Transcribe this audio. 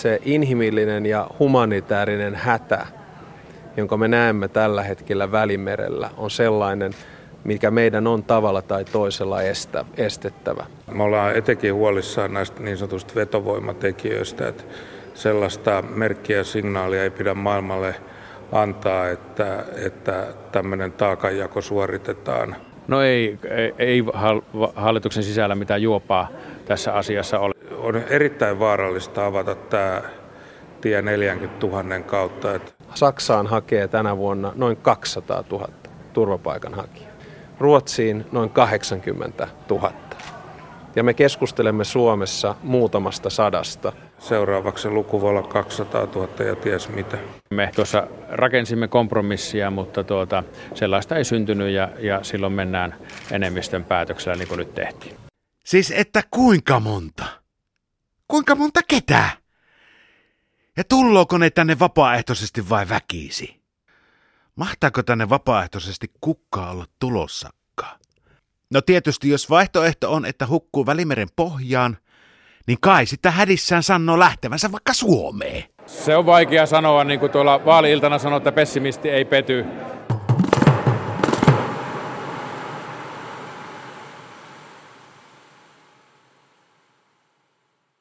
se inhimillinen ja humanitaarinen hätä, jonka me näemme tällä hetkellä Välimerellä, on sellainen, mikä meidän on tavalla tai toisella estä, estettävä. Me ollaan etenkin huolissaan näistä niin sanotusta vetovoimatekijöistä, että sellaista merkkiä ja signaalia ei pidä maailmalle antaa, että, että tämmöinen taakanjako suoritetaan. No ei, ei, ei hallituksen sisällä mitään juopaa tässä asiassa ole. On erittäin vaarallista avata tämä tie 40 000 kautta. Saksaan hakee tänä vuonna noin 200 000 turvapaikanhakijaa. Ruotsiin noin 80 000. Ja me keskustelemme Suomessa muutamasta sadasta. Seuraavaksi luku voi olla 200 000 ja ties mitä. Me tuossa rakensimme kompromissia, mutta tuota, sellaista ei syntynyt ja, ja silloin mennään enemmistön päätöksellä niin kuin nyt tehtiin. Siis että kuinka monta? Kuinka monta ketää? Ja tullooko ne tänne vapaaehtoisesti vai väkisi? Mahtaako tänne vapaaehtoisesti kukkaa olla tulossakaan? No tietysti jos vaihtoehto on, että hukkuu Välimeren pohjaan, niin kai sitä hädissään sanoo lähtevänsä vaikka Suomeen. Se on vaikea sanoa, niin kuin tuolla vaali-iltana sanoi, että pessimisti ei pety.